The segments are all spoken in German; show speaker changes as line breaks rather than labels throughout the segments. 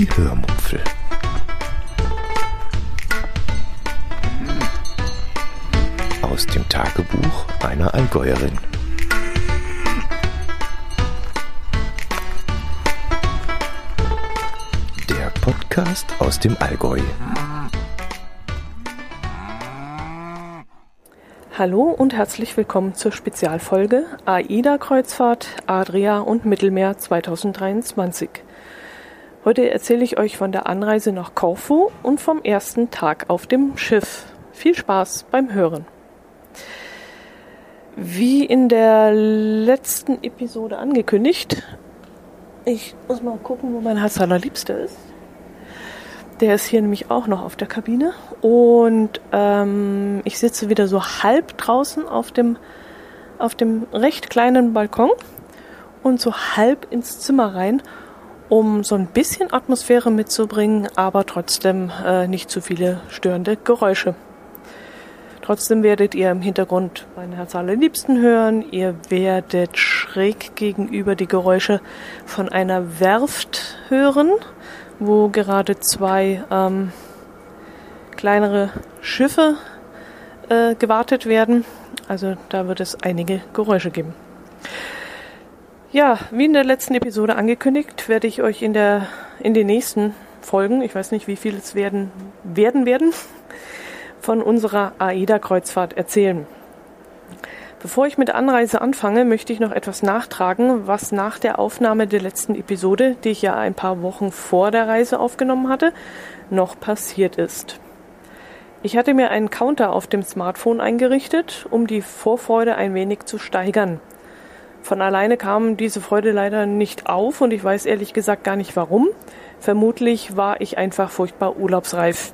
Die Hörmupfel. Aus dem Tagebuch einer Allgäuerin. Der Podcast aus dem Allgäu.
Hallo und herzlich willkommen zur Spezialfolge AIDA-Kreuzfahrt Adria und Mittelmeer 2023. Heute erzähle ich euch von der Anreise nach Korfu und vom ersten Tag auf dem Schiff. Viel Spaß beim Hören. Wie in der letzten Episode angekündigt, ich muss mal gucken, wo mein Herz allerliebster ist. Der ist hier nämlich auch noch auf der Kabine. Und ähm, ich sitze wieder so halb draußen auf dem, auf dem recht kleinen Balkon und so halb ins Zimmer rein, um so ein bisschen Atmosphäre mitzubringen, aber trotzdem äh, nicht zu viele störende Geräusche. Trotzdem werdet ihr im Hintergrund mein Herz allerliebsten hören. Ihr werdet schräg gegenüber die Geräusche von einer Werft hören wo gerade zwei ähm, kleinere Schiffe äh, gewartet werden. Also da wird es einige Geräusche geben. Ja, wie in der letzten Episode angekündigt, werde ich euch in, der, in den nächsten Folgen, ich weiß nicht, wie viel es werden werden, werden von unserer AIDA-Kreuzfahrt erzählen. Bevor ich mit Anreise anfange, möchte ich noch etwas nachtragen, was nach der Aufnahme der letzten Episode, die ich ja ein paar Wochen vor der Reise aufgenommen hatte, noch passiert ist. Ich hatte mir einen Counter auf dem Smartphone eingerichtet, um die Vorfreude ein wenig zu steigern. Von alleine kam diese Freude leider nicht auf und ich weiß ehrlich gesagt gar nicht warum. Vermutlich war ich einfach furchtbar urlaubsreif.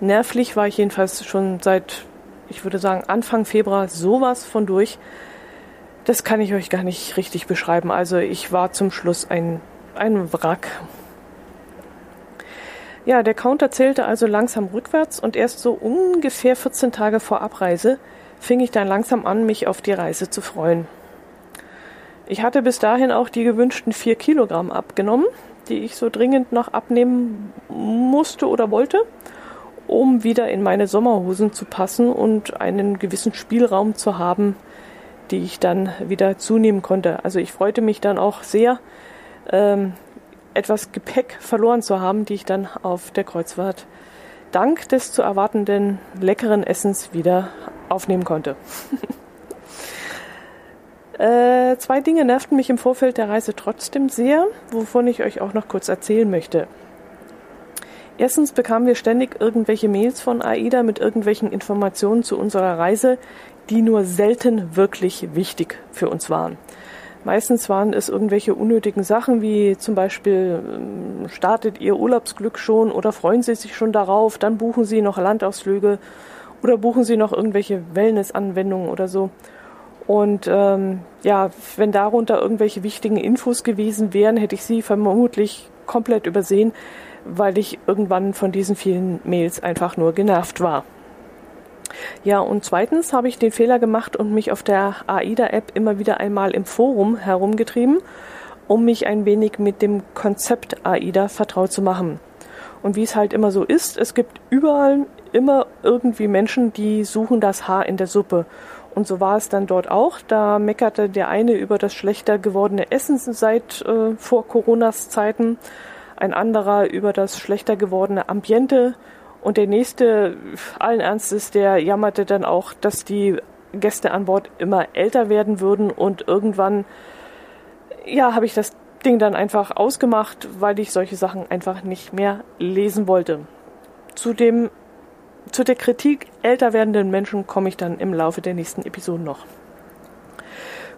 Nervlich war ich jedenfalls schon seit ich würde sagen, Anfang Februar sowas von durch. Das kann ich euch gar nicht richtig beschreiben. Also ich war zum Schluss ein, ein Wrack. Ja, der Counter zählte also langsam rückwärts und erst so ungefähr 14 Tage vor Abreise fing ich dann langsam an, mich auf die Reise zu freuen. Ich hatte bis dahin auch die gewünschten vier Kilogramm abgenommen, die ich so dringend noch abnehmen musste oder wollte um wieder in meine Sommerhosen zu passen und einen gewissen Spielraum zu haben, die ich dann wieder zunehmen konnte. Also ich freute mich dann auch sehr, ähm, etwas Gepäck verloren zu haben, die ich dann auf der Kreuzfahrt dank des zu erwartenden leckeren Essens wieder aufnehmen konnte. äh, zwei Dinge nervten mich im Vorfeld der Reise trotzdem sehr, wovon ich euch auch noch kurz erzählen möchte. Erstens bekamen wir ständig irgendwelche Mails von AIDA mit irgendwelchen Informationen zu unserer Reise, die nur selten wirklich wichtig für uns waren. Meistens waren es irgendwelche unnötigen Sachen, wie zum Beispiel ähm, startet Ihr Urlaubsglück schon oder freuen Sie sich schon darauf, dann buchen Sie noch Landausflüge oder buchen Sie noch irgendwelche Wellnessanwendungen oder so. Und ähm, ja, wenn darunter irgendwelche wichtigen Infos gewesen wären, hätte ich sie vermutlich komplett übersehen weil ich irgendwann von diesen vielen Mails einfach nur genervt war. Ja, und zweitens habe ich den Fehler gemacht und mich auf der AIDA-App immer wieder einmal im Forum herumgetrieben, um mich ein wenig mit dem Konzept AIDA vertraut zu machen. Und wie es halt immer so ist, es gibt überall immer irgendwie Menschen, die suchen das Haar in der Suppe. Und so war es dann dort auch. Da meckerte der eine über das schlechter gewordene Essen seit äh, vor Coronas Zeiten ein anderer über das schlechter gewordene Ambiente und der nächste, allen Ernstes, der jammerte dann auch, dass die Gäste an Bord immer älter werden würden und irgendwann, ja, habe ich das Ding dann einfach ausgemacht, weil ich solche Sachen einfach nicht mehr lesen wollte. Zu dem, zu der Kritik älter werdenden Menschen komme ich dann im Laufe der nächsten Episoden noch.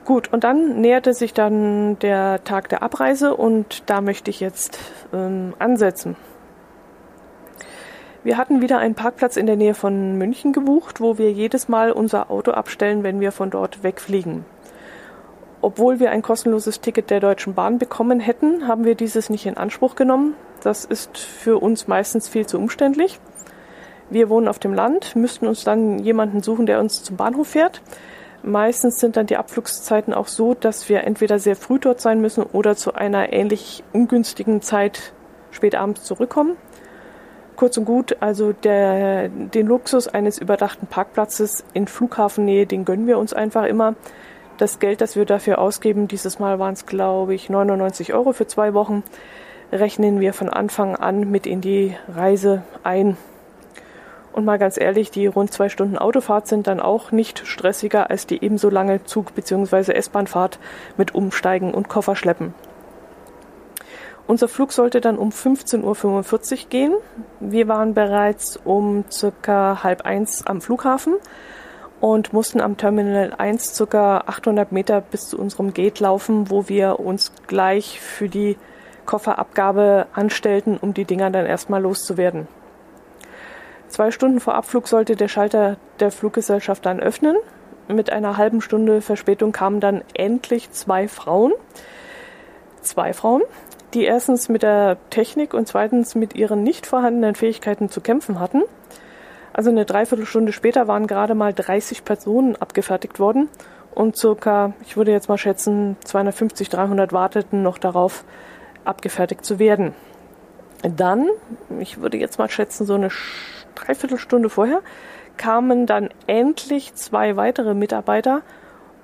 Gut, und dann näherte sich dann der Tag der Abreise und da möchte ich jetzt ähm, ansetzen. Wir hatten wieder einen Parkplatz in der Nähe von München gebucht, wo wir jedes Mal unser Auto abstellen, wenn wir von dort wegfliegen. Obwohl wir ein kostenloses Ticket der Deutschen Bahn bekommen hätten, haben wir dieses nicht in Anspruch genommen. Das ist für uns meistens viel zu umständlich. Wir wohnen auf dem Land, müssten uns dann jemanden suchen, der uns zum Bahnhof fährt. Meistens sind dann die Abflugszeiten auch so, dass wir entweder sehr früh dort sein müssen oder zu einer ähnlich ungünstigen Zeit spät abends zurückkommen. Kurz und gut, also der, den Luxus eines überdachten Parkplatzes in Flughafennähe, den gönnen wir uns einfach immer. Das Geld, das wir dafür ausgeben, dieses Mal waren es, glaube ich, 99 Euro für zwei Wochen, rechnen wir von Anfang an mit in die Reise ein. Und mal ganz ehrlich, die rund zwei Stunden Autofahrt sind dann auch nicht stressiger als die ebenso lange Zug- bzw. S-Bahnfahrt mit Umsteigen und Koffer schleppen. Unser Flug sollte dann um 15.45 Uhr gehen. Wir waren bereits um circa halb eins am Flughafen und mussten am Terminal 1 circa 800 Meter bis zu unserem Gate laufen, wo wir uns gleich für die Kofferabgabe anstellten, um die Dinger dann erstmal loszuwerden. Zwei Stunden vor Abflug sollte der Schalter der Fluggesellschaft dann öffnen. Mit einer halben Stunde Verspätung kamen dann endlich zwei Frauen. Zwei Frauen, die erstens mit der Technik und zweitens mit ihren nicht vorhandenen Fähigkeiten zu kämpfen hatten. Also eine Dreiviertelstunde später waren gerade mal 30 Personen abgefertigt worden und circa, ich würde jetzt mal schätzen, 250, 300 warteten noch darauf, abgefertigt zu werden. Dann, ich würde jetzt mal schätzen, so eine Dreiviertelstunde vorher, kamen dann endlich zwei weitere Mitarbeiter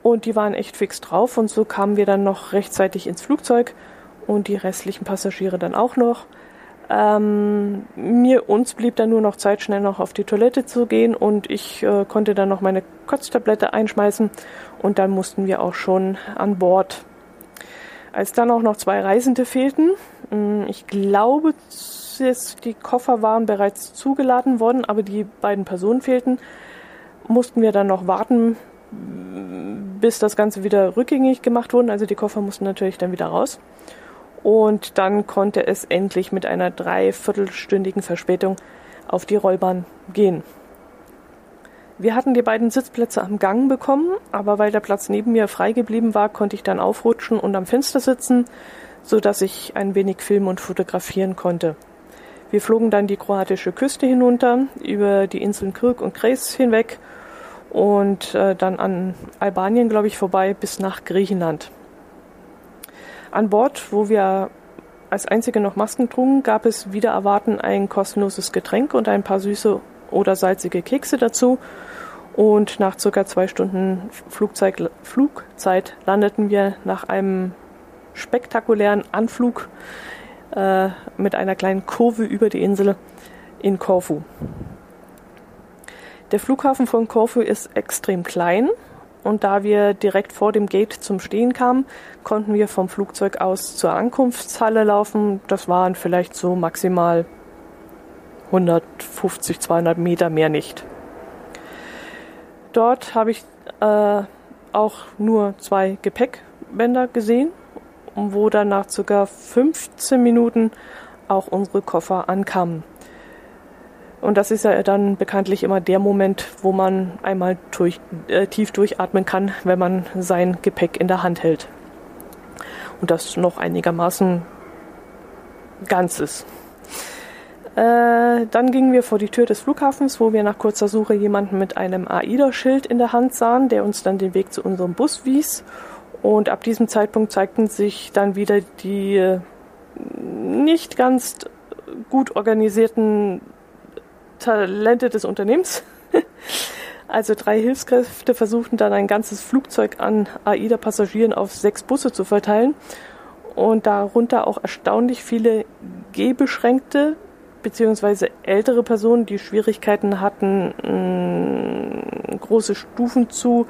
und die waren echt fix drauf und so kamen wir dann noch rechtzeitig ins Flugzeug und die restlichen Passagiere dann auch noch. Ähm, mir uns blieb dann nur noch Zeit, schnell noch auf die Toilette zu gehen und ich äh, konnte dann noch meine Kotztablette einschmeißen und dann mussten wir auch schon an Bord. Als dann auch noch zwei Reisende fehlten, hm, ich glaube, die Koffer waren bereits zugeladen worden, aber die beiden Personen fehlten, mussten wir dann noch warten, bis das Ganze wieder rückgängig gemacht wurde. Also die Koffer mussten natürlich dann wieder raus. Und dann konnte es endlich mit einer dreiviertelstündigen Verspätung auf die Rollbahn gehen. Wir hatten die beiden Sitzplätze am Gang bekommen, aber weil der Platz neben mir frei geblieben war, konnte ich dann aufrutschen und am Fenster sitzen, so dass ich ein wenig filmen und fotografieren konnte. Wir flogen dann die kroatische Küste hinunter, über die Inseln Kirk und Kres hinweg und äh, dann an Albanien, glaube ich, vorbei bis nach Griechenland. An Bord, wo wir als einzige noch Masken trugen, gab es wieder erwarten ein kostenloses Getränk und ein paar süße oder salzige Kekse dazu. Und nach circa zwei Stunden Flugzeit, Flugzeit landeten wir nach einem spektakulären Anflug äh, mit einer kleinen Kurve über die Insel in Korfu. Der Flughafen von Korfu ist extrem klein und da wir direkt vor dem Gate zum Stehen kamen, konnten wir vom Flugzeug aus zur Ankunftshalle laufen. Das waren vielleicht so maximal 150, 200 Meter, mehr nicht. Dort habe ich äh, auch nur zwei Gepäckbänder gesehen, wo dann nach ca. 15 Minuten auch unsere Koffer ankamen. Und das ist ja dann bekanntlich immer der Moment, wo man einmal durch, äh, tief durchatmen kann, wenn man sein Gepäck in der Hand hält. Und das noch einigermaßen ganz ist. Äh, dann gingen wir vor die Tür des Flughafens, wo wir nach kurzer Suche jemanden mit einem AIDA-Schild in der Hand sahen, der uns dann den Weg zu unserem Bus wies. Und ab diesem Zeitpunkt zeigten sich dann wieder die äh, nicht ganz gut organisierten Talente des Unternehmens. Also drei Hilfskräfte versuchten dann ein ganzes Flugzeug an AIDA-Passagieren auf sechs Busse zu verteilen und darunter auch erstaunlich viele gehbeschränkte bzw. ältere Personen, die Schwierigkeiten hatten, mh, große Stufen zu,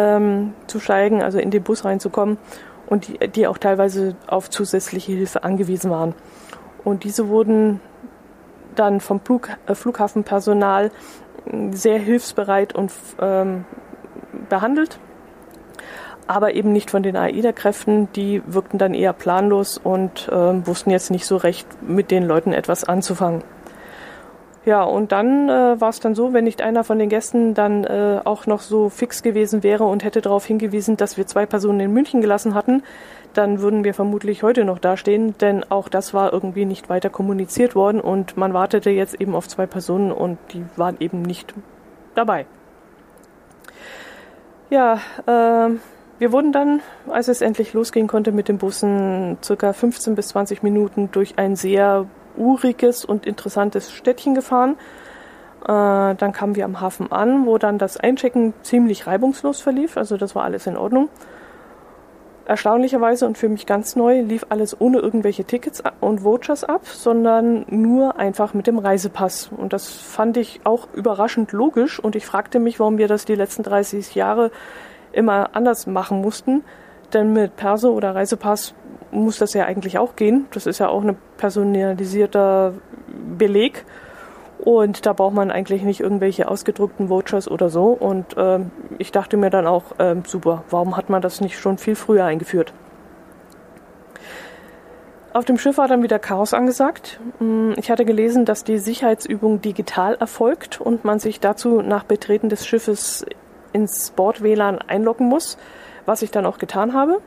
ähm, zu steigen, also in den Bus reinzukommen und die, die auch teilweise auf zusätzliche Hilfe angewiesen waren. Und diese wurden dann vom Flug, äh, Flughafenpersonal sehr hilfsbereit und ähm, behandelt, aber eben nicht von den AIDA-Kräften. Die wirkten dann eher planlos und äh, wussten jetzt nicht so recht, mit den Leuten etwas anzufangen. Ja, und dann äh, war es dann so, wenn nicht einer von den Gästen dann äh, auch noch so fix gewesen wäre und hätte darauf hingewiesen, dass wir zwei Personen in München gelassen hatten, dann würden wir vermutlich heute noch dastehen, denn auch das war irgendwie nicht weiter kommuniziert worden und man wartete jetzt eben auf zwei Personen und die waren eben nicht dabei. Ja, äh, wir wurden dann, als es endlich losgehen konnte mit den Bussen, circa 15 bis 20 Minuten durch ein sehr uriges und interessantes Städtchen gefahren. Äh, dann kamen wir am Hafen an, wo dann das Einchecken ziemlich reibungslos verlief. Also das war alles in Ordnung. Erstaunlicherweise und für mich ganz neu lief alles ohne irgendwelche Tickets und Vouchers ab, sondern nur einfach mit dem Reisepass. Und das fand ich auch überraschend logisch und ich fragte mich, warum wir das die letzten 30 Jahre immer anders machen mussten. Denn mit Perso oder Reisepass muss das ja eigentlich auch gehen. Das ist ja auch ein personalisierter Beleg. Und da braucht man eigentlich nicht irgendwelche ausgedruckten Vouchers oder so. Und äh, ich dachte mir dann auch, äh, super, warum hat man das nicht schon viel früher eingeführt? Auf dem Schiff war dann wieder Chaos angesagt. Hm, ich hatte gelesen, dass die Sicherheitsübung digital erfolgt und man sich dazu nach Betreten des Schiffes ins Bord-WLAN einloggen muss, was ich dann auch getan habe.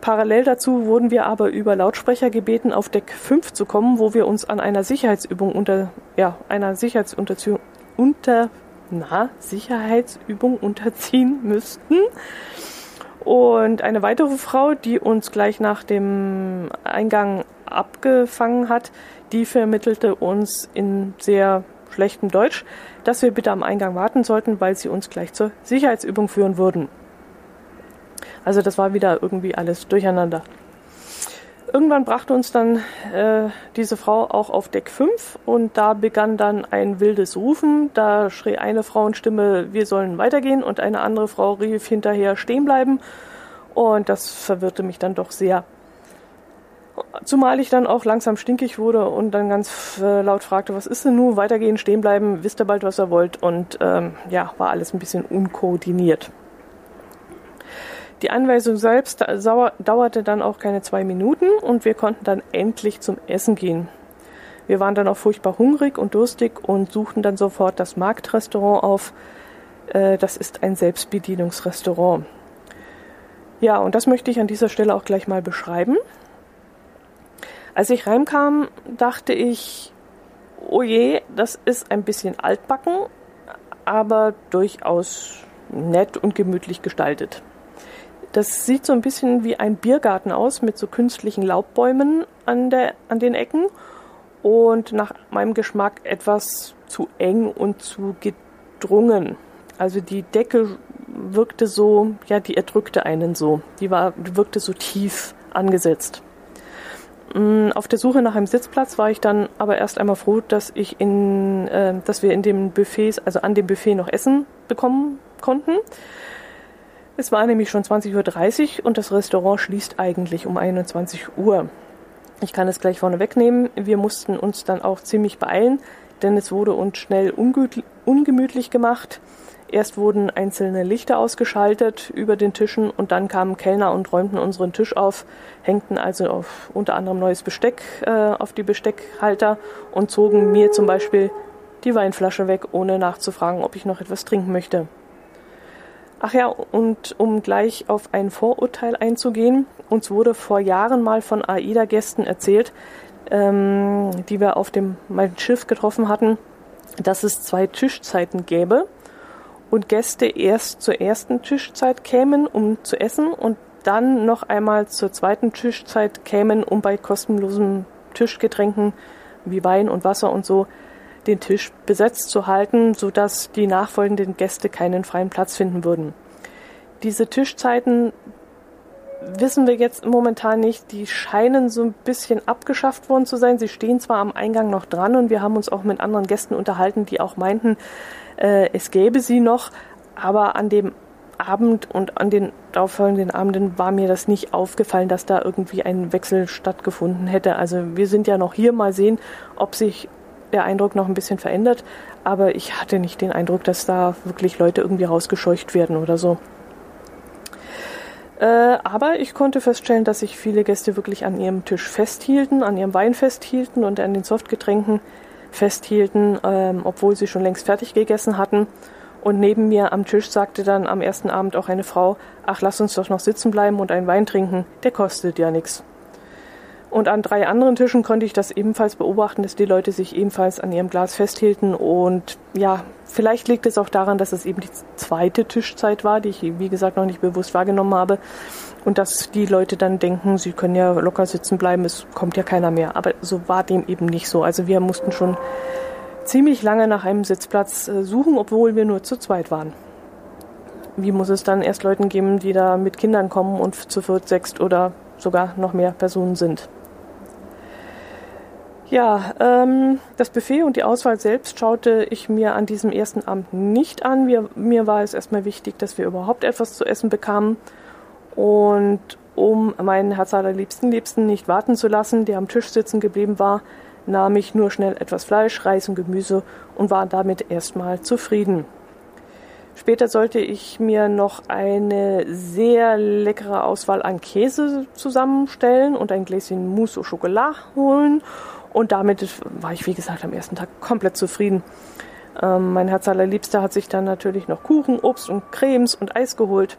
Parallel dazu wurden wir aber über Lautsprecher gebeten, auf Deck 5 zu kommen, wo wir uns an einer Sicherheitsübung unter, ja, einer Sicherheitsunterziehung, unter, na, Sicherheitsübung unterziehen müssten. Und eine weitere Frau, die uns gleich nach dem Eingang abgefangen hat, die vermittelte uns in sehr schlechtem Deutsch, dass wir bitte am Eingang warten sollten, weil sie uns gleich zur Sicherheitsübung führen würden. Also das war wieder irgendwie alles durcheinander. Irgendwann brachte uns dann äh, diese Frau auch auf Deck 5 und da begann dann ein wildes Rufen. Da schrie eine Frauenstimme, wir sollen weitergehen und eine andere Frau rief hinterher stehen bleiben und das verwirrte mich dann doch sehr. Zumal ich dann auch langsam stinkig wurde und dann ganz äh, laut fragte, was ist denn nun, weitergehen, stehen bleiben, wisst ihr bald, was ihr wollt und ähm, ja, war alles ein bisschen unkoordiniert. Die Anweisung selbst dauerte dann auch keine zwei Minuten und wir konnten dann endlich zum Essen gehen. Wir waren dann auch furchtbar hungrig und durstig und suchten dann sofort das Marktrestaurant auf. Äh, das ist ein Selbstbedienungsrestaurant. Ja, und das möchte ich an dieser Stelle auch gleich mal beschreiben. Als ich reinkam, dachte ich, oh je, das ist ein bisschen altbacken, aber durchaus nett und gemütlich gestaltet. Das sieht so ein bisschen wie ein Biergarten aus mit so künstlichen Laubbäumen an, der, an den Ecken und nach meinem Geschmack etwas zu eng und zu gedrungen. Also die Decke wirkte so, ja, die erdrückte einen so. Die war, wirkte so tief angesetzt. Mm, auf der Suche nach einem Sitzplatz war ich dann aber erst einmal froh, dass ich in, äh, dass wir in dem Buffet, also an dem Buffet noch Essen bekommen konnten. Es war nämlich schon 20.30 Uhr und das Restaurant schließt eigentlich um 21 Uhr. Ich kann es gleich vorne wegnehmen. Wir mussten uns dann auch ziemlich beeilen, denn es wurde uns schnell ungemütlich gemacht. Erst wurden einzelne Lichter ausgeschaltet über den Tischen und dann kamen Kellner und räumten unseren Tisch auf, hängten also auf unter anderem neues Besteck äh, auf die Besteckhalter und zogen mir zum Beispiel die Weinflasche weg, ohne nachzufragen, ob ich noch etwas trinken möchte. Ach ja, und um gleich auf ein Vorurteil einzugehen, uns wurde vor Jahren mal von AIDA-Gästen erzählt, ähm, die wir auf dem mein Schiff getroffen hatten, dass es zwei Tischzeiten gäbe und Gäste erst zur ersten Tischzeit kämen, um zu essen und dann noch einmal zur zweiten Tischzeit kämen, um bei kostenlosen Tischgetränken wie Wein und Wasser und so den Tisch besetzt zu halten, sodass die nachfolgenden Gäste keinen freien Platz finden würden. Diese Tischzeiten wissen wir jetzt momentan nicht. Die scheinen so ein bisschen abgeschafft worden zu sein. Sie stehen zwar am Eingang noch dran und wir haben uns auch mit anderen Gästen unterhalten, die auch meinten, äh, es gäbe sie noch, aber an dem Abend und an den darauffolgenden Abenden war mir das nicht aufgefallen, dass da irgendwie ein Wechsel stattgefunden hätte. Also wir sind ja noch hier mal sehen, ob sich der Eindruck noch ein bisschen verändert, aber ich hatte nicht den Eindruck, dass da wirklich Leute irgendwie rausgescheucht werden oder so. Äh, aber ich konnte feststellen, dass sich viele Gäste wirklich an ihrem Tisch festhielten, an ihrem Wein festhielten und an den Softgetränken festhielten, ähm, obwohl sie schon längst fertig gegessen hatten. Und neben mir am Tisch sagte dann am ersten Abend auch eine Frau, ach, lass uns doch noch sitzen bleiben und einen Wein trinken, der kostet ja nichts. Und an drei anderen Tischen konnte ich das ebenfalls beobachten, dass die Leute sich ebenfalls an ihrem Glas festhielten. Und ja, vielleicht liegt es auch daran, dass es eben die zweite Tischzeit war, die ich, wie gesagt, noch nicht bewusst wahrgenommen habe. Und dass die Leute dann denken, sie können ja locker sitzen bleiben, es kommt ja keiner mehr. Aber so war dem eben nicht so. Also wir mussten schon ziemlich lange nach einem Sitzplatz äh, suchen, obwohl wir nur zu zweit waren. Wie muss es dann erst Leuten geben, die da mit Kindern kommen und zu viert, sechst oder sogar noch mehr Personen sind? Ja, ähm, das Buffet und die Auswahl selbst schaute ich mir an diesem ersten Abend nicht an. Wir, mir war es erstmal wichtig, dass wir überhaupt etwas zu essen bekamen. Und um meinen Herz allerliebsten Liebsten nicht warten zu lassen, der am Tisch sitzen geblieben war, nahm ich nur schnell etwas Fleisch, Reis und Gemüse und war damit erstmal zufrieden. Später sollte ich mir noch eine sehr leckere Auswahl an Käse zusammenstellen und ein Gläschen Mousse au Chocolat holen und damit war ich, wie gesagt, am ersten Tag komplett zufrieden. Ähm, mein Herz allerliebster hat sich dann natürlich noch Kuchen, Obst und Cremes und Eis geholt.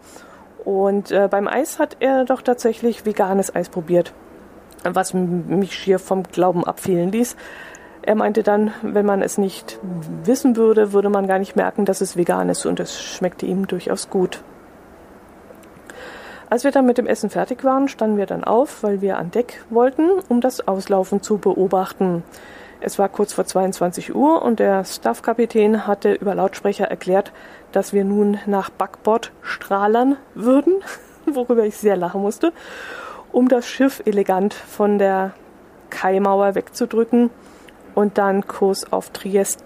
Und äh, beim Eis hat er doch tatsächlich veganes Eis probiert, was mich schier vom Glauben abfielen ließ. Er meinte dann, wenn man es nicht wissen würde, würde man gar nicht merken, dass es vegan ist und es schmeckte ihm durchaus gut. Als wir dann mit dem Essen fertig waren, standen wir dann auf, weil wir an Deck wollten, um das Auslaufen zu beobachten. Es war kurz vor 22 Uhr und der Staffkapitän hatte über Lautsprecher erklärt, dass wir nun nach Backbord strahlern würden, worüber ich sehr lachen musste, um das Schiff elegant von der Kaimauer wegzudrücken und dann Kurs auf Triest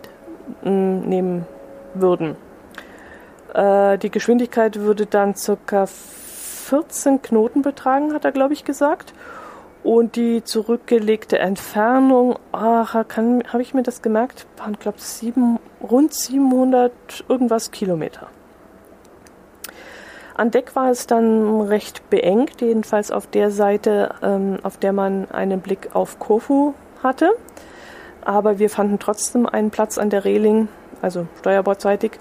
mm, nehmen würden. Äh, die Geschwindigkeit würde dann ca. 14 Knoten betragen, hat er, glaube ich, gesagt. Und die zurückgelegte Entfernung, ach, habe ich mir das gemerkt, waren, glaube ich, rund 700 irgendwas Kilometer. An Deck war es dann recht beengt, jedenfalls auf der Seite, ähm, auf der man einen Blick auf Kofu hatte. Aber wir fanden trotzdem einen Platz an der Reling, also steuerbordseitig,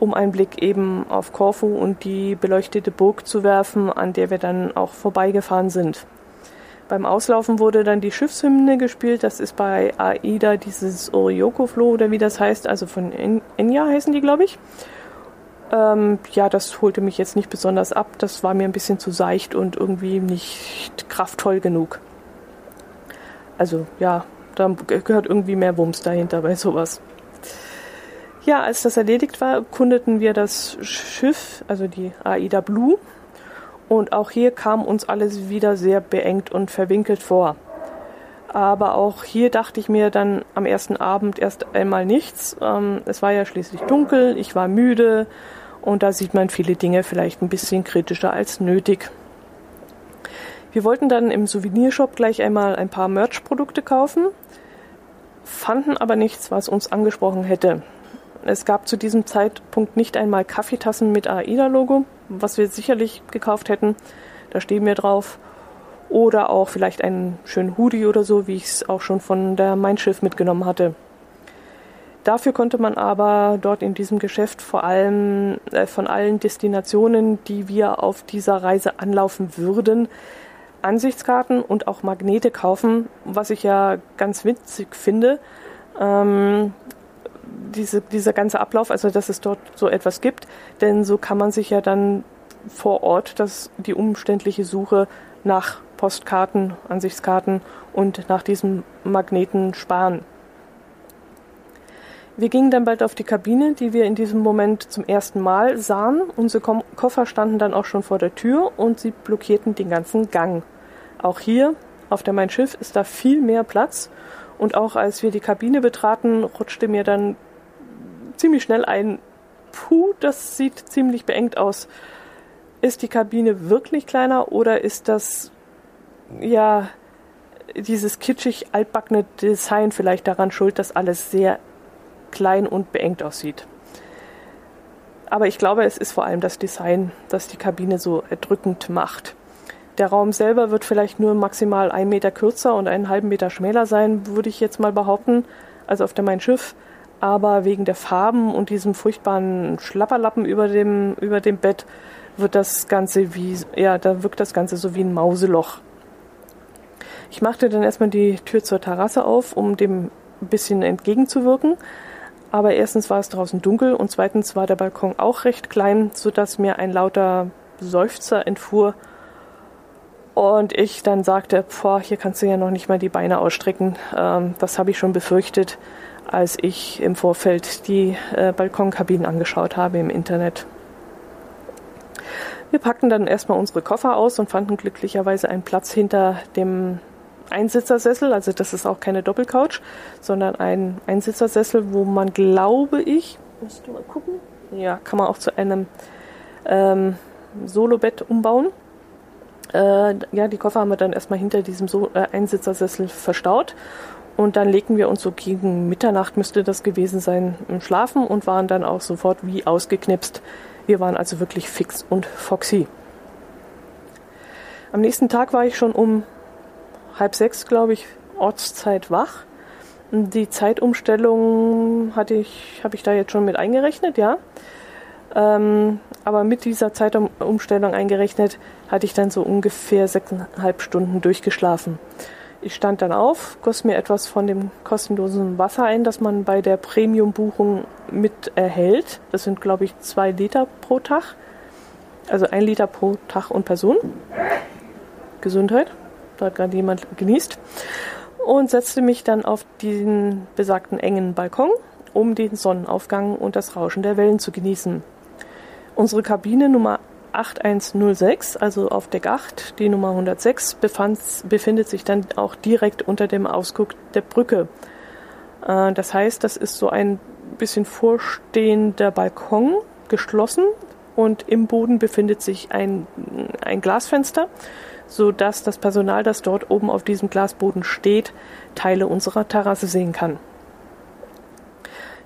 um einen Blick eben auf Korfu und die beleuchtete Burg zu werfen, an der wir dann auch vorbeigefahren sind. Beim Auslaufen wurde dann die Schiffshymne gespielt. Das ist bei AIDA dieses Orioko-Flow oder wie das heißt. Also von Enya heißen die, glaube ich. Ähm, ja, das holte mich jetzt nicht besonders ab. Das war mir ein bisschen zu seicht und irgendwie nicht kraftvoll genug. Also ja, da gehört irgendwie mehr Wumms dahinter bei sowas. Ja, als das erledigt war, kundeten wir das Schiff, also die Aida Blue. Und auch hier kam uns alles wieder sehr beengt und verwinkelt vor. Aber auch hier dachte ich mir dann am ersten Abend erst einmal nichts. Ähm, es war ja schließlich dunkel, ich war müde und da sieht man viele Dinge vielleicht ein bisschen kritischer als nötig. Wir wollten dann im Souvenirshop gleich einmal ein paar Merch-Produkte kaufen, fanden aber nichts, was uns angesprochen hätte. Es gab zu diesem Zeitpunkt nicht einmal Kaffeetassen mit AIDA-Logo, was wir sicherlich gekauft hätten. Da stehen wir drauf. Oder auch vielleicht einen schönen Hoodie oder so, wie ich es auch schon von der Mein Schiff mitgenommen hatte. Dafür konnte man aber dort in diesem Geschäft vor allem äh, von allen Destinationen, die wir auf dieser Reise anlaufen würden, Ansichtskarten und auch Magnete kaufen, was ich ja ganz witzig finde. Ähm, diese, dieser ganze Ablauf, also dass es dort so etwas gibt, denn so kann man sich ja dann vor Ort das, die umständliche Suche nach Postkarten, Ansichtskarten und nach diesen Magneten sparen. Wir gingen dann bald auf die Kabine, die wir in diesem Moment zum ersten Mal sahen. Unsere Koffer standen dann auch schon vor der Tür und sie blockierten den ganzen Gang. Auch hier auf der Mein Schiff ist da viel mehr Platz und auch als wir die Kabine betraten, rutschte mir dann ziemlich schnell ein, puh, das sieht ziemlich beengt aus. Ist die Kabine wirklich kleiner oder ist das, ja, dieses kitschig altbackene Design vielleicht daran schuld, dass alles sehr klein und beengt aussieht? Aber ich glaube, es ist vor allem das Design, das die Kabine so erdrückend macht. Der Raum selber wird vielleicht nur maximal einen Meter kürzer und einen halben Meter schmäler sein, würde ich jetzt mal behaupten, als auf der Mein Schiff aber wegen der Farben und diesem furchtbaren Schlapperlappen über dem, über dem Bett wird das Ganze wie, ja, da wirkt das Ganze so wie ein Mauseloch. Ich machte dann erstmal die Tür zur Terrasse auf, um dem ein bisschen entgegenzuwirken. Aber erstens war es draußen dunkel und zweitens war der Balkon auch recht klein, sodass mir ein lauter Seufzer entfuhr und ich dann sagte, boah, hier kannst du ja noch nicht mal die Beine ausstrecken. Ähm, das habe ich schon befürchtet, als ich im Vorfeld die äh, Balkonkabinen angeschaut habe im Internet. Wir packten dann erstmal unsere Koffer aus und fanden glücklicherweise einen Platz hinter dem Einsitzersessel. Also das ist auch keine Doppelcouch, sondern ein Einsitzersessel, wo man, glaube ich, musst du mal gucken, ja, kann man auch zu einem ähm, Solobett umbauen. Äh, ja, die Koffer haben wir dann erstmal hinter diesem so äh, Einsitzersessel verstaut. Und dann legten wir uns so gegen Mitternacht, müsste das gewesen sein, im Schlafen und waren dann auch sofort wie ausgeknipst. Wir waren also wirklich fix und foxy. Am nächsten Tag war ich schon um halb sechs, glaube ich, Ortszeit wach. Die Zeitumstellung hatte ich, habe ich da jetzt schon mit eingerechnet, ja. Ähm, aber mit dieser Zeitumstellung eingerechnet hatte ich dann so ungefähr sechseinhalb Stunden durchgeschlafen. Ich stand dann auf, goss mir etwas von dem kostenlosen Wasser ein, das man bei der Premium-Buchung mit erhält. Das sind, glaube ich, zwei Liter pro Tag. Also ein Liter pro Tag und Person. Gesundheit. Da hat gerade jemand genießt. Und setzte mich dann auf diesen besagten engen Balkon, um den Sonnenaufgang und das Rauschen der Wellen zu genießen. Unsere Kabine Nummer 8106, also auf Deck 8, die Nummer 106, befand, befindet sich dann auch direkt unter dem Ausguck der Brücke. Äh, das heißt, das ist so ein bisschen vorstehender Balkon, geschlossen und im Boden befindet sich ein, ein Glasfenster, sodass das Personal, das dort oben auf diesem Glasboden steht, Teile unserer Terrasse sehen kann.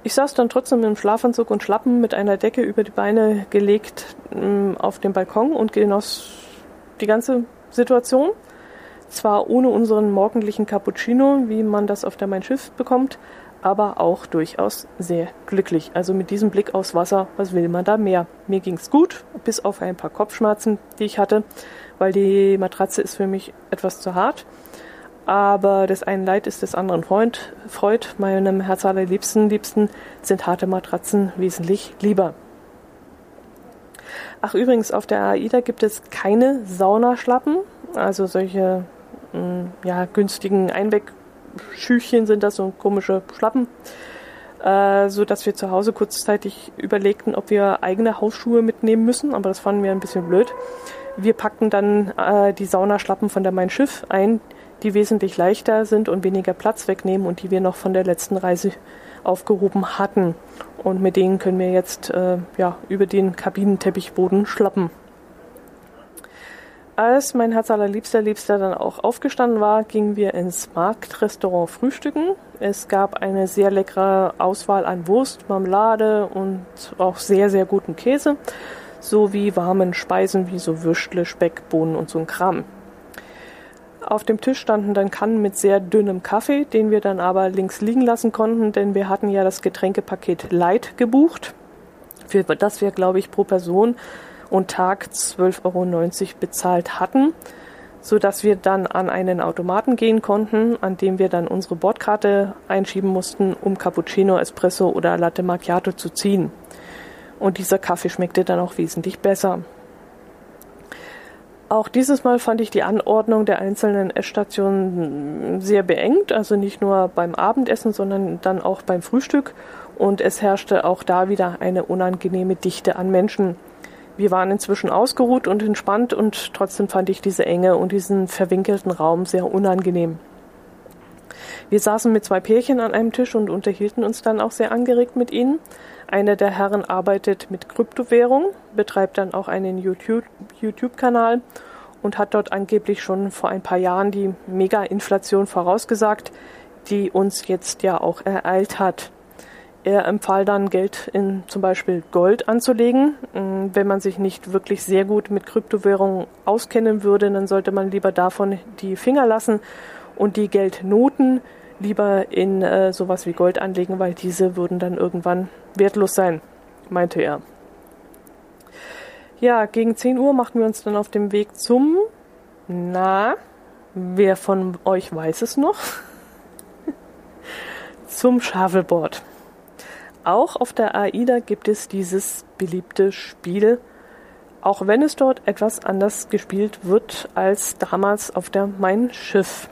Ich saß dann trotzdem im Schlafanzug und Schlappen mit einer Decke über die Beine gelegt mm, auf dem Balkon und genoss die ganze Situation. Zwar ohne unseren morgendlichen Cappuccino, wie man das auf der Mein Schiff bekommt, aber auch durchaus sehr glücklich. Also mit diesem Blick aufs Wasser, was will man da mehr? Mir ging's gut, bis auf ein paar Kopfschmerzen, die ich hatte, weil die Matratze ist für mich etwas zu hart. Aber des einen Leid ist des anderen Freund. Freud, meinem Herz allerliebsten, liebsten, sind harte Matratzen wesentlich lieber. Ach, übrigens, auf der AIDA gibt es keine Saunaschlappen, also solche mh, hm, ja, günstigen Einwegschüchchen sind das, so komische Schlappen, äh, so dass wir zu Hause kurzzeitig überlegten, ob wir eigene Hausschuhe mitnehmen müssen, aber das fanden wir ein bisschen blöd. Wir packten dann äh, die Saunaschlappen von der Mein Schiff ein, die wesentlich leichter sind und weniger Platz wegnehmen und die wir noch von der letzten Reise aufgehoben hatten. Und mit denen können wir jetzt äh, ja, über den Kabinenteppichboden schlappen. Als mein Herz allerliebster Liebster dann auch aufgestanden war, gingen wir ins Marktrestaurant frühstücken. Es gab eine sehr leckere Auswahl an Wurst, Marmelade und auch sehr, sehr guten Käse, sowie warmen Speisen wie so Würstle, Speck, Bohnen und so ein Kram. Auf dem Tisch standen dann Kannen mit sehr dünnem Kaffee, den wir dann aber links liegen lassen konnten, denn wir hatten ja das Getränkepaket Light gebucht, für das wir, glaube ich, pro Person und Tag 12,90 Euro bezahlt hatten, so dass wir dann an einen Automaten gehen konnten, an dem wir dann unsere Bordkarte einschieben mussten, um Cappuccino, Espresso oder Latte Macchiato zu ziehen. Und dieser Kaffee schmeckte dann auch wesentlich besser. Auch dieses Mal fand ich die Anordnung der einzelnen Essstationen sehr beengt, also nicht nur beim Abendessen, sondern dann auch beim Frühstück. Und es herrschte auch da wieder eine unangenehme Dichte an Menschen. Wir waren inzwischen ausgeruht und entspannt und trotzdem fand ich diese Enge und diesen verwinkelten Raum sehr unangenehm. Wir saßen mit zwei Pärchen an einem Tisch und unterhielten uns dann auch sehr angeregt mit ihnen. Einer der Herren arbeitet mit Kryptowährung, betreibt dann auch einen YouTube-Kanal und hat dort angeblich schon vor ein paar Jahren die Mega-Inflation vorausgesagt, die uns jetzt ja auch ereilt hat. Er empfahl dann, Geld in zum Beispiel Gold anzulegen. Mm, wenn man sich nicht wirklich sehr gut mit Kryptowährungen auskennen würde, dann sollte man lieber davon die Finger lassen und die Geldnoten lieber in äh, sowas wie Gold anlegen, weil diese würden dann irgendwann wertlos sein, meinte er. Ja, gegen 10 Uhr machten wir uns dann auf dem Weg zum, na, wer von euch weiß es noch? Zum Shuffleboard. Auch auf der AIDA gibt es dieses beliebte Spiel, auch wenn es dort etwas anders gespielt wird als damals auf der Mein Schiff.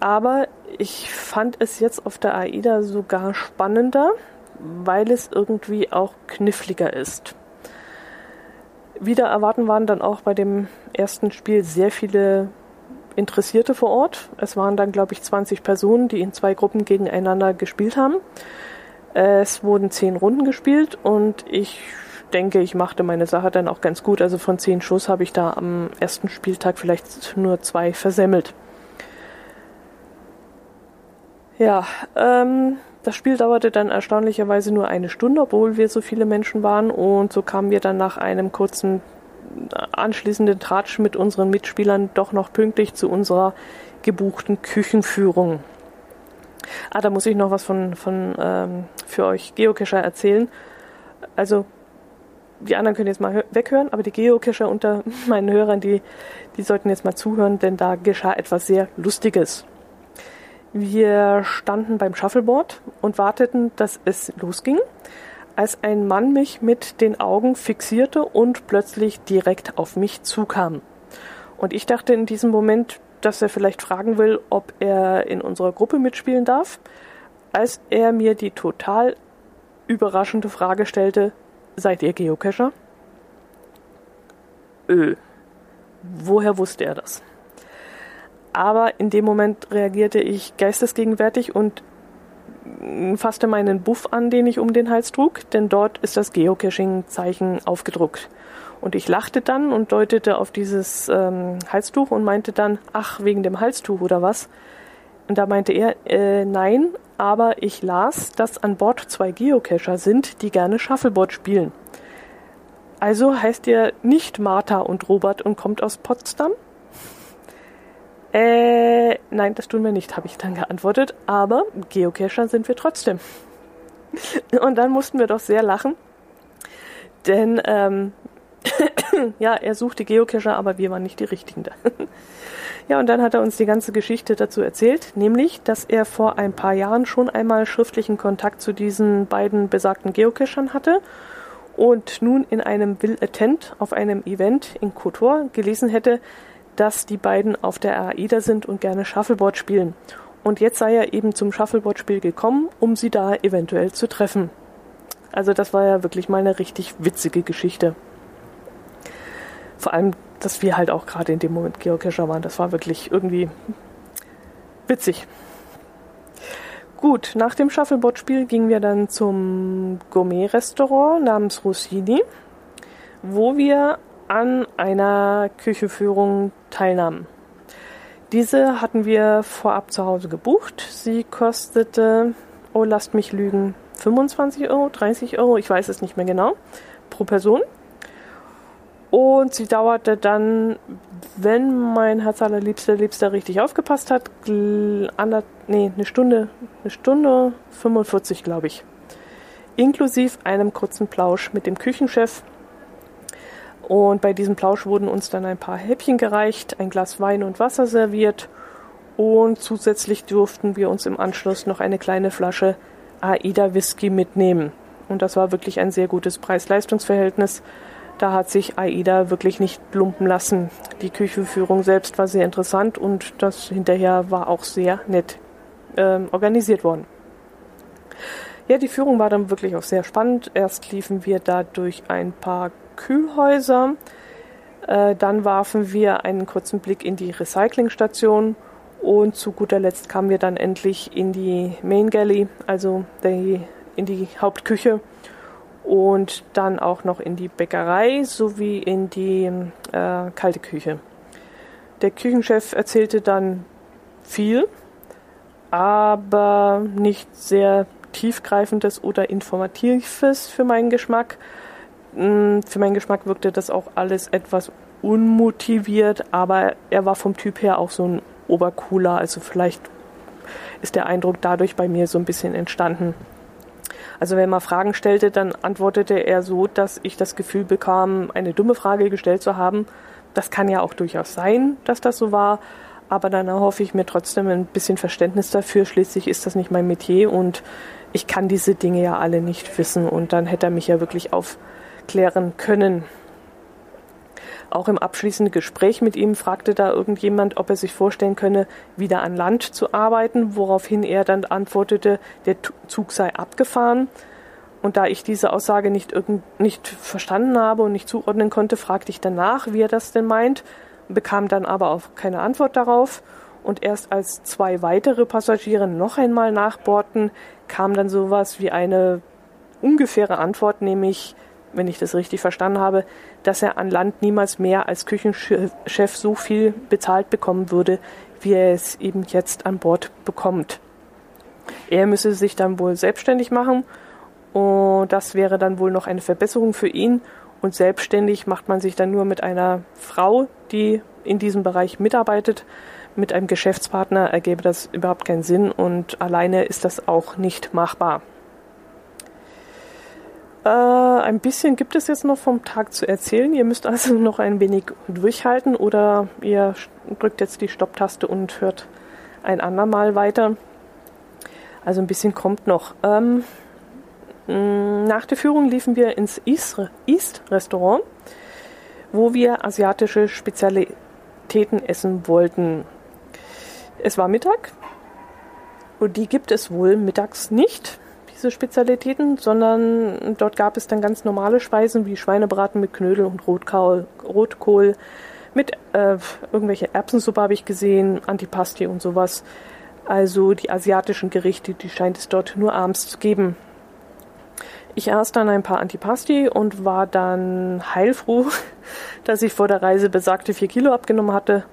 Aber ich fand es jetzt auf der AIDA sogar spannender, weil es irgendwie auch kniffliger ist. Wieder erwarten waren dann auch bei dem ersten Spiel sehr viele Interessierte vor Ort. Es waren dann, glaube ich, 20 Personen, die in zwei Gruppen gegeneinander gespielt haben. Es wurden zehn Runden gespielt und ich denke, ich machte meine Sache dann auch ganz gut. Also von zehn Schuss habe ich da am ersten Spieltag vielleicht nur zwei versemmelt. Ja, ähm, das Spiel dauerte dann erstaunlicherweise nur eine Stunde, obwohl wir so viele Menschen waren. Und so kamen wir dann nach einem kurzen anschließenden Tratsch mit unseren Mitspielern doch noch pünktlich zu unserer gebuchten Küchenführung. Ah, da muss ich noch was von, von ähm, für euch Geocacher erzählen. Also die anderen können jetzt mal weghören, aber die Geocacher unter meinen Hörern, die, die sollten jetzt mal zuhören, denn da geschah etwas sehr Lustiges. Wir standen beim Shuffleboard und warteten, dass es losging, als ein Mann mich mit den Augen fixierte und plötzlich direkt auf mich zukam. Und ich dachte in diesem Moment, dass er vielleicht fragen will, ob er in unserer Gruppe mitspielen darf, als er mir die total überraschende Frage stellte, seid ihr Geocacher? Öh. Woher wusste er das? Aber in dem Moment reagierte ich geistesgegenwärtig und fasste meinen Buff an, den ich um den Hals trug, denn dort ist das Geocaching-Zeichen aufgedruckt. Und ich lachte dann und deutete auf dieses ähm, Halstuch und meinte dann, ach, wegen dem Halstuch oder was? Und da meinte er, äh, nein, aber ich las, dass an Bord zwei Geocacher sind, die gerne Shuffleboard spielen. Also heißt ihr nicht Martha und Robert und kommt aus Potsdam? Äh, nein, das tun wir nicht, habe ich dann geantwortet. Aber Geocacher sind wir trotzdem. Und dann mussten wir doch sehr lachen. Denn, ähm, ja, er suchte Geocacher, aber wir waren nicht die richtigen da. ja, und dann hat er uns die ganze Geschichte dazu erzählt, nämlich, dass er vor ein paar Jahren schon einmal schriftlichen Kontakt zu diesen beiden besagten Geocachern hatte und nun in einem Will Attend auf einem Event in Kotor gelesen hätte, dass die beiden auf der AIDA sind und gerne Shuffleboard spielen. Und jetzt sei er eben zum Shuffleboard-Spiel gekommen, um sie da eventuell zu treffen. Also das war ja wirklich mal eine richtig witzige Geschichte. Vor allem, dass wir halt auch gerade in dem Moment Geocacher waren. Das war wirklich irgendwie witzig. Gut, nach dem Shuffleboard-Spiel gingen wir dann zum Gourmet-Restaurant namens Rossini, wo wir an einer Kücheführung teilnahmen. Diese hatten wir vorab zu Hause gebucht. Sie kostete, oh lasst mich lügen, 25 Euro, 30 Euro, ich weiß es nicht mehr genau, pro Person. Und sie dauerte dann, wenn mein Herz allerliebster Liebster richtig aufgepasst hat, ander, nee, eine Stunde, eine Stunde 45, glaube ich. Inklusive einem kurzen Plausch mit dem Küchenchef und bei diesem Plausch wurden uns dann ein paar Häppchen gereicht, ein Glas Wein und Wasser serviert und zusätzlich durften wir uns im Anschluss noch eine kleine Flasche AIDA Whisky mitnehmen. Und das war wirklich ein sehr gutes Preis-Leistungs-Verhältnis. Da hat sich AIDA wirklich nicht lumpen lassen. Die Küchenführung selbst war sehr interessant und das hinterher war auch sehr nett äh, organisiert worden. Ja, die Führung war dann wirklich auch sehr spannend. Erst liefen wir da durch ein paar Kühlhäuser. Äh, dann warfen wir einen kurzen Blick in die Recyclingstation und zu guter Letzt kamen wir dann endlich in die Main Galley, also die, in die Hauptküche und dann auch noch in die Bäckerei sowie in die äh, kalte Küche. Der Küchenchef erzählte dann viel, aber nicht sehr tiefgreifendes oder informatives für meinen Geschmack. Mm, für meinen Geschmack wirkte das auch alles etwas unmotiviert, aber er war vom Typ her auch so ein Obercooler, also vielleicht ist der Eindruck dadurch bei mir so ein bisschen entstanden. Also wenn man Fragen stellte, dann antwortete er so, dass ich das Gefühl bekam, eine dumme Frage gestellt zu haben, das kann ja auch durchaus sein, dass das so war, aber dann erhoffe ich mir trotzdem ein bisschen Verständnis dafür. Schließlich ist das nicht mein Metier und ich kann diese Dinge ja alle nicht wissen und dann hätte er mich ja wirklich aufklären können. Auch im abschließenden Gespräch mit ihm fragte da irgendjemand, ob er sich vorstellen könne, wieder an Land zu arbeiten, woraufhin er dann antwortete, der Zug sei abgefahren. Und da ich diese Aussage nicht, nicht verstanden habe und nicht zuordnen konnte, fragte ich danach, wie er das denn meint, bekam dann aber auch keine Antwort darauf. Und erst als zwei weitere Passagiere noch einmal nachbohrten, kam dann sowas wie eine ungefähre Antwort, nämlich, wenn ich das richtig verstanden habe, dass er an Land niemals mehr als Küchenchef so viel bezahlt bekommen würde, wie er es eben jetzt an Bord bekommt. Er müsse sich dann wohl selbstständig machen und das wäre dann wohl noch eine Verbesserung für ihn. Und selbstständig macht man sich dann nur mit einer Frau, die in diesem Bereich mitarbeitet. Mit einem Geschäftspartner ergäbe das überhaupt keinen Sinn und alleine ist das auch nicht machbar. Äh, ein bisschen gibt es jetzt noch vom Tag zu erzählen. Ihr müsst also noch ein wenig durchhalten oder ihr drückt jetzt die Stopptaste und hört ein andermal weiter. Also ein bisschen kommt noch. Ähm, Mm, nach der Führung liefen wir ins East-Restaurant, wo wir asiatische Spezialitäten essen wollten. Es war Mittag und die gibt es wohl mittags nicht, diese Spezialitäten, sondern dort gab es dann ganz normale Speisen wie Schweinebraten mit Knödel und Rotkohl, Rotkohl mit äh, irgendwelche Erbsensuppe habe ich gesehen, Antipasti und sowas. Also die asiatischen Gerichte, die scheint es dort nur abends zu geben. Ich aß dann ein paar Antipasti und war dann heilfroh, dass ich vor der Reise besagte vier Kilo abgenommen hatte.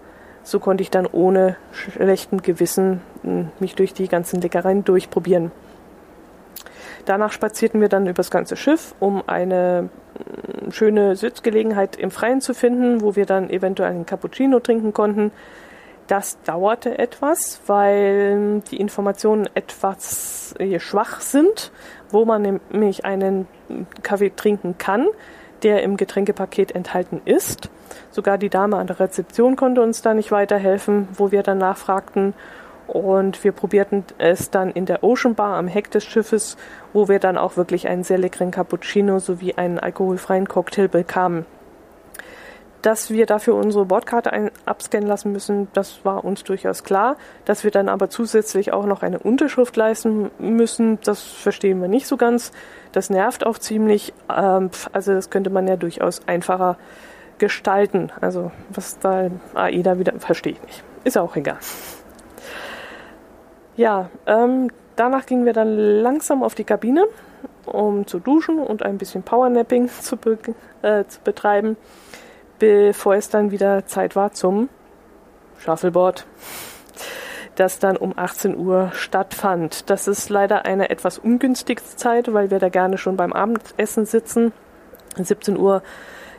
So konnte ich dann ohne schlechtem Gewissen hm, mich durch die ganzen Leckereien durchprobieren. Danach spazierten wir dann übers ganze Schiff, um eine hm, schöne Sitzgelegenheit im Freien zu finden, wo wir dann eventuell einen Cappuccino trinken konnten. Das dauerte etwas, weil die Informationen etwas äh, schwach sind, wo man nämlich einen Kaffee trinken kann, der im Getränkepaket enthalten ist. Sogar die Dame an der Rezeption konnte uns da nicht weiterhelfen, wo wir dann nachfragten. Und wir probierten es dann in der Ocean Bar am Heck des Schiffes, wo wir dann auch wirklich einen sehr leckeren Cappuccino sowie einen alkoholfreien Cocktail bekamen. Dass wir dafür unsere Bordkarte abscannen lassen müssen, das war uns durchaus klar. Dass wir dann aber zusätzlich auch noch eine Unterschrift leisten müssen, das verstehen wir nicht so ganz. Das nervt auch ziemlich. Ähm, also das könnte man ja durchaus einfacher gestalten. Also was da AIDA wieder verstehe ich nicht. Ist auch egal. Ja, ähm, danach gingen wir dann langsam auf die Kabine, um zu duschen und ein bisschen Powernapping zu, be äh, zu betreiben bevor es dann wieder Zeit war zum Shuffleboard, das dann um 18 Uhr stattfand. Das ist leider eine etwas ungünstige Zeit, weil wir da gerne schon beim Abendessen sitzen. 17 Uhr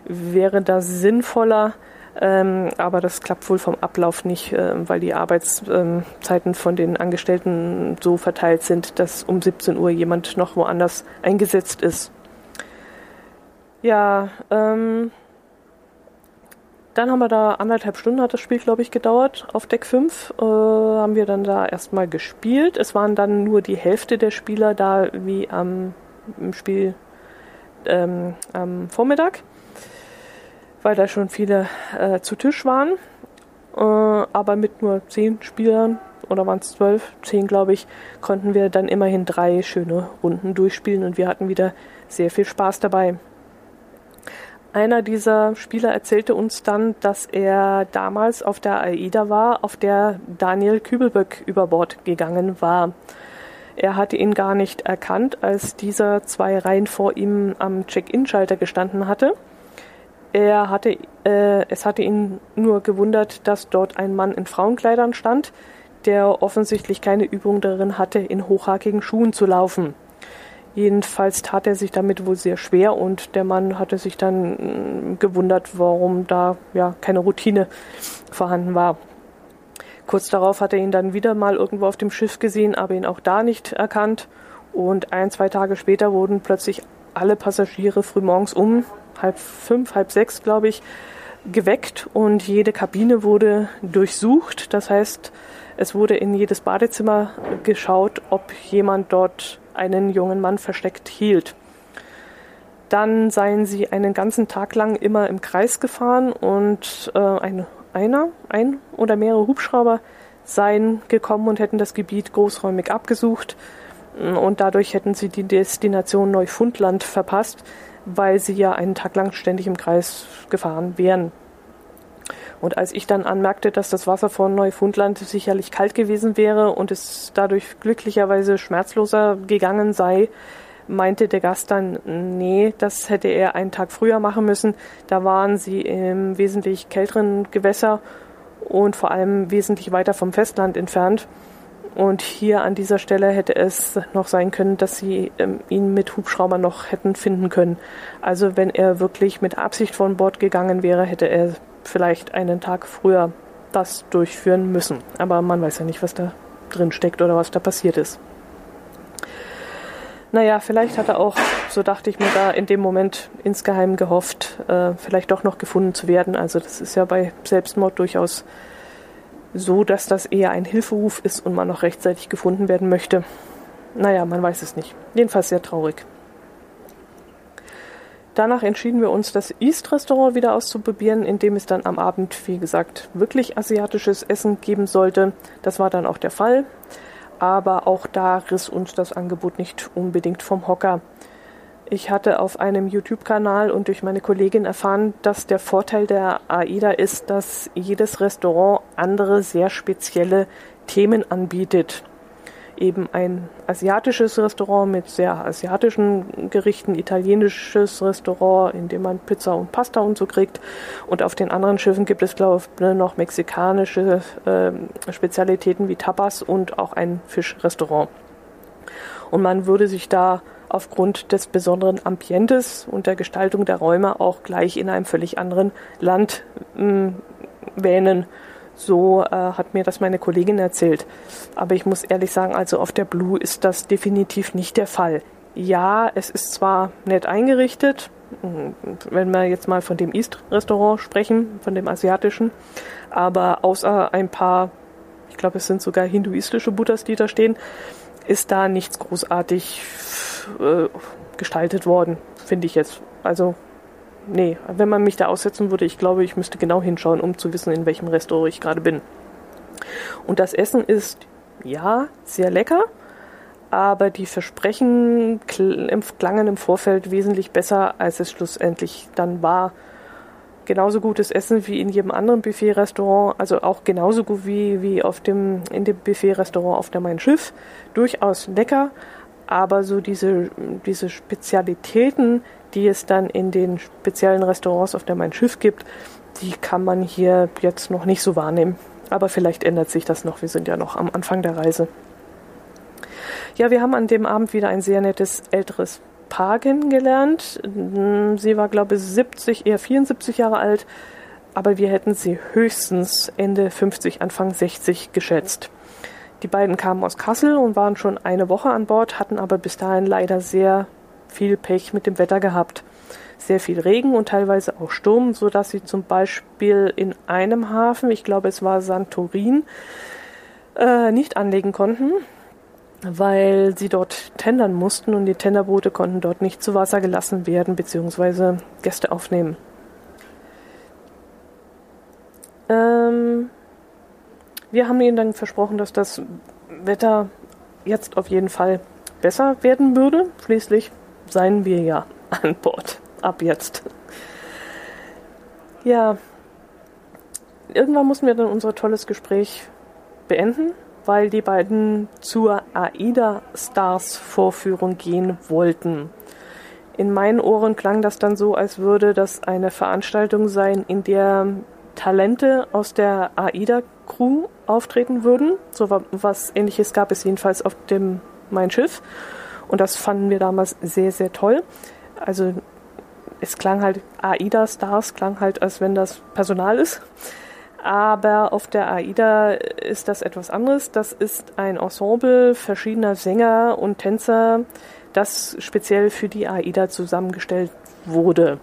wäre da sinnvoller, ähm, aber das klappt wohl vom Ablauf nicht, äh, weil die Arbeitszeiten ähm, von den Angestellten so verteilt sind, dass um 17 Uhr jemand noch woanders eingesetzt ist. Ja, ähm, dann haben wir da anderthalb Stunden hat das Spiel, glaube ich, gedauert. Auf Deck 5 äh, haben wir dann da erstmal gespielt. Es waren dann nur die Hälfte der Spieler da wie am im Spiel ähm, am Vormittag, weil da schon viele äh, zu Tisch waren. Äh, aber mit nur zehn Spielern oder waren es zwölf, zehn glaube ich, konnten wir dann immerhin drei schöne Runden durchspielen und wir hatten wieder sehr viel Spaß dabei. Einer dieser Spieler erzählte uns dann, dass er damals auf der AIDA war, auf der Daniel Kübelböck über Bord gegangen war. Er hatte ihn gar nicht erkannt, als dieser zwei Reihen vor ihm am Check-in-Schalter gestanden hatte. Er hatte, äh, es hatte ihn nur gewundert, dass dort ein Mann in Frauenkleidern stand, der offensichtlich keine Übung darin hatte, in hochhackigen Schuhen zu laufen. Jedenfalls tat er sich damit wohl sehr schwer und der Mann hatte sich dann mm, gewundert, warum da ja keine Routine vorhanden war. Kurz darauf hat er ihn dann wieder mal irgendwo auf dem Schiff gesehen, aber ihn auch da nicht erkannt. Und ein, zwei Tage später wurden plötzlich alle Passagiere frühmorgens um, halb fünf, halb sechs, glaube ich, geweckt und jede Kabine wurde durchsucht. Das heißt, es wurde in jedes Badezimmer geschaut, ob jemand dort einen jungen Mann versteckt hielt. Dann seien sie einen ganzen Tag lang immer im Kreis gefahren und äh, ein, einer, ein oder mehrere Hubschrauber seien gekommen und hätten das Gebiet großräumig abgesucht und dadurch hätten sie die Destination Neufundland verpasst, weil sie ja einen Tag lang ständig im Kreis gefahren wären. Und als ich dann anmerkte, dass das Wasser von Neufundland sicherlich kalt gewesen wäre und es dadurch glücklicherweise schmerzloser gegangen sei, meinte der Gast dann, nee, das hätte er einen Tag früher machen müssen. Da waren sie im wesentlich kälteren Gewässer und vor allem wesentlich weiter vom Festland entfernt. Und hier an dieser Stelle hätte es noch sein können, dass sie ähm, ihn mit Hubschrauber noch hätten finden können. Also wenn er wirklich mit Absicht von Bord gegangen wäre, hätte er vielleicht einen Tag früher das durchführen müssen. Aber man weiß ja nicht, was da drin steckt oder was da passiert ist. Naja, vielleicht hat er auch, so dachte ich mir da in dem Moment insgeheim gehofft, äh, vielleicht doch noch gefunden zu werden. Also das ist ja bei Selbstmord durchaus so, dass das eher ein Hilferuf ist und man noch rechtzeitig gefunden werden möchte. Naja, man weiß es nicht. Jedenfalls sehr traurig. Danach entschieden wir uns, das East-Restaurant wieder auszuprobieren, in dem es dann am Abend, wie gesagt, wirklich asiatisches Essen geben sollte. Das war dann auch der Fall aber auch da riss uns das Angebot nicht unbedingt vom Hocker. Ich hatte auf einem YouTube-Kanal und durch meine Kollegin erfahren, dass der Vorteil der AIDA ist, dass jedes Restaurant andere sehr spezielle Themen anbietet eben ein asiatisches Restaurant mit sehr asiatischen Gerichten, italienisches Restaurant, in dem man Pizza und Pasta und so kriegt. Und auf den anderen Schiffen gibt es, glaube ich, noch mexikanische äh, Spezialitäten wie Tapas und auch ein Fischrestaurant. Und man würde sich da aufgrund des besonderen Ambientes und der Gestaltung der Räume auch gleich in einem völlig anderen Land mh, wähnen so äh, hat mir das meine Kollegin erzählt. Aber ich muss ehrlich sagen, also auf der Blue ist das definitiv nicht der Fall. Ja, es ist zwar nett eingerichtet, hm, wenn wir jetzt mal von dem East-Restaurant sprechen, von dem asiatischen, aber außer ein paar, ich glaube, es sind sogar hinduistische Buddhas, die da stehen, ist da nichts großartig äh, gestaltet worden, finde ich jetzt. Also nee, wenn man mich da aussetzen würde, ich glaube, ich müsste genau hinschauen, um zu wissen, in welchem Restaurant ich gerade bin. Und das Essen ist, ja, sehr lecker, aber die Versprechen klangen im Vorfeld wesentlich besser, als es schlussendlich dann war. Genauso gutes Essen wie in jedem anderen Buffet-Restaurant, also auch genauso gut wie, wie auf dem, in dem Buffet-Restaurant auf der Mein Schiff. Durchaus lecker, aber so diese, diese Spezialitäten, die es dann in den speziellen Restaurants auf der Mein Schiff gibt, die kann man hier jetzt noch nicht so wahrnehmen. Aber vielleicht ändert sich das noch. Wir sind ja noch am Anfang der Reise. Ja, wir haben an dem Abend wieder ein sehr nettes älteres Paar kennengelernt. Sie war, glaube ich, 70, eher 74 Jahre alt, aber wir hätten sie höchstens Ende 50, Anfang 60 geschätzt. Die beiden kamen aus Kassel und waren schon eine Woche an Bord, hatten aber bis dahin leider sehr viel Pech mit dem Wetter gehabt. Sehr viel Regen und teilweise auch Sturm, so dass sie zum Beispiel in einem Hafen, ich glaube es war Santorin, äh, nicht anlegen konnten, weil sie dort tendern mussten und die Tenderboote konnten dort nicht zu Wasser gelassen werden bzw. Gäste aufnehmen. Ähm, wir haben ihnen dann versprochen, dass das Wetter jetzt auf jeden Fall besser werden würde. Schließlich seien wir ja an Bord. Ab jetzt. Ja, irgendwann mussten wir dann unser tolles Gespräch beenden, weil die beiden zur AIDA Stars Vorführung gehen wollten. In meinen Ohren klang das dann so, als würde das eine Veranstaltung sein, in der Talente aus der AIDA Crew auftreten würden. So was ähnliches gab es jedenfalls auf dem Mein Schiff. Und das fanden wir damals sehr, sehr toll. Also es klang halt AIDA Stars, klang halt, als wenn das Personal ist. Aber auf der AIDA ist das etwas anderes. Das ist ein Ensemble verschiedener Sänger und Tänzer, das speziell für die AIDA zusammengestellt wurde.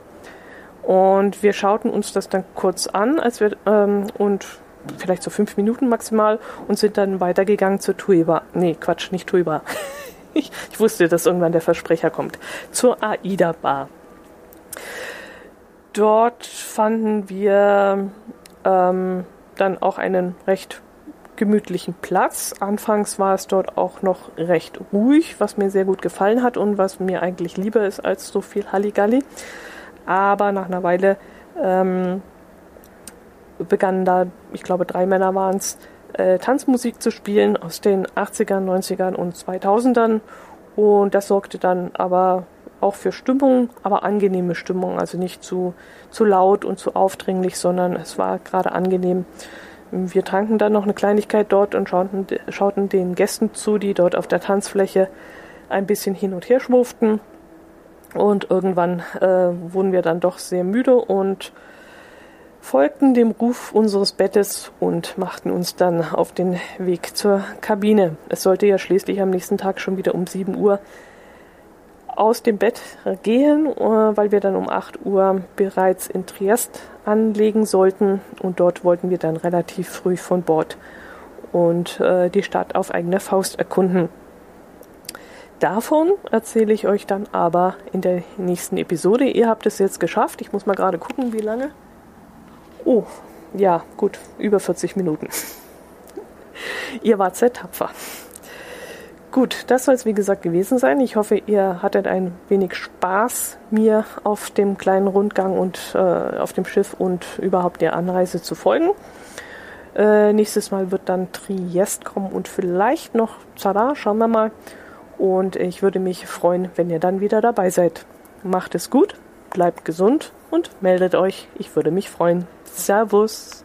Und wir schauten uns das dann kurz an, als wir ähm, und vielleicht so fünf Minuten maximal und sind dann weitergegangen zur Tuiba. Nee, Quatsch, nicht Tuiba. ich, ich wusste, dass irgendwann der Versprecher kommt. Zur Aida Bar. Dort fanden wir ähm, dann auch einen recht gemütlichen Platz. Anfangs war es dort auch noch recht ruhig, was mir sehr gut gefallen hat und was mir eigentlich lieber ist als so viel Halligalli. Aber nach einer Weile ähm, begannen da, ich glaube drei Männer waren es, äh, Tanzmusik zu spielen aus den 80ern, 90ern und 2000ern. Und das sorgte dann aber auch für Stimmung, aber angenehme Stimmung, also nicht zu, zu laut und zu aufdringlich, sondern es war gerade angenehm. Wir tranken dann noch eine Kleinigkeit dort und schauten, schauten den Gästen zu, die dort auf der Tanzfläche ein bisschen hin und her schwurften. Und irgendwann äh, wurden wir dann doch sehr müde und folgten dem Ruf unseres Bettes und machten uns dann auf den Weg zur Kabine. Es sollte ja schließlich am nächsten Tag schon wieder um 7 Uhr aus dem Bett gehen, äh, weil wir dann um 8 Uhr bereits in Triest anlegen sollten und dort wollten wir dann relativ früh von Bord und äh, die Stadt auf eigene Faust erkunden. Davon erzähle ich euch dann aber in der nächsten Episode. Ihr habt es jetzt geschafft. Ich muss mal gerade gucken, wie lange. Oh, ja, gut, über 40 Minuten. Ihr wart sehr tapfer. Gut, das soll es wie gesagt gewesen sein. Ich hoffe, ihr hattet ein wenig Spaß, mir auf dem kleinen Rundgang und äh, auf dem Schiff und überhaupt der Anreise zu folgen. Äh, nächstes Mal wird dann Triest kommen und vielleicht noch Zara, schauen wir mal. Und ich würde mich freuen, wenn ihr dann wieder dabei seid. Macht es gut, bleibt gesund und meldet euch. Ich würde mich freuen. Servus.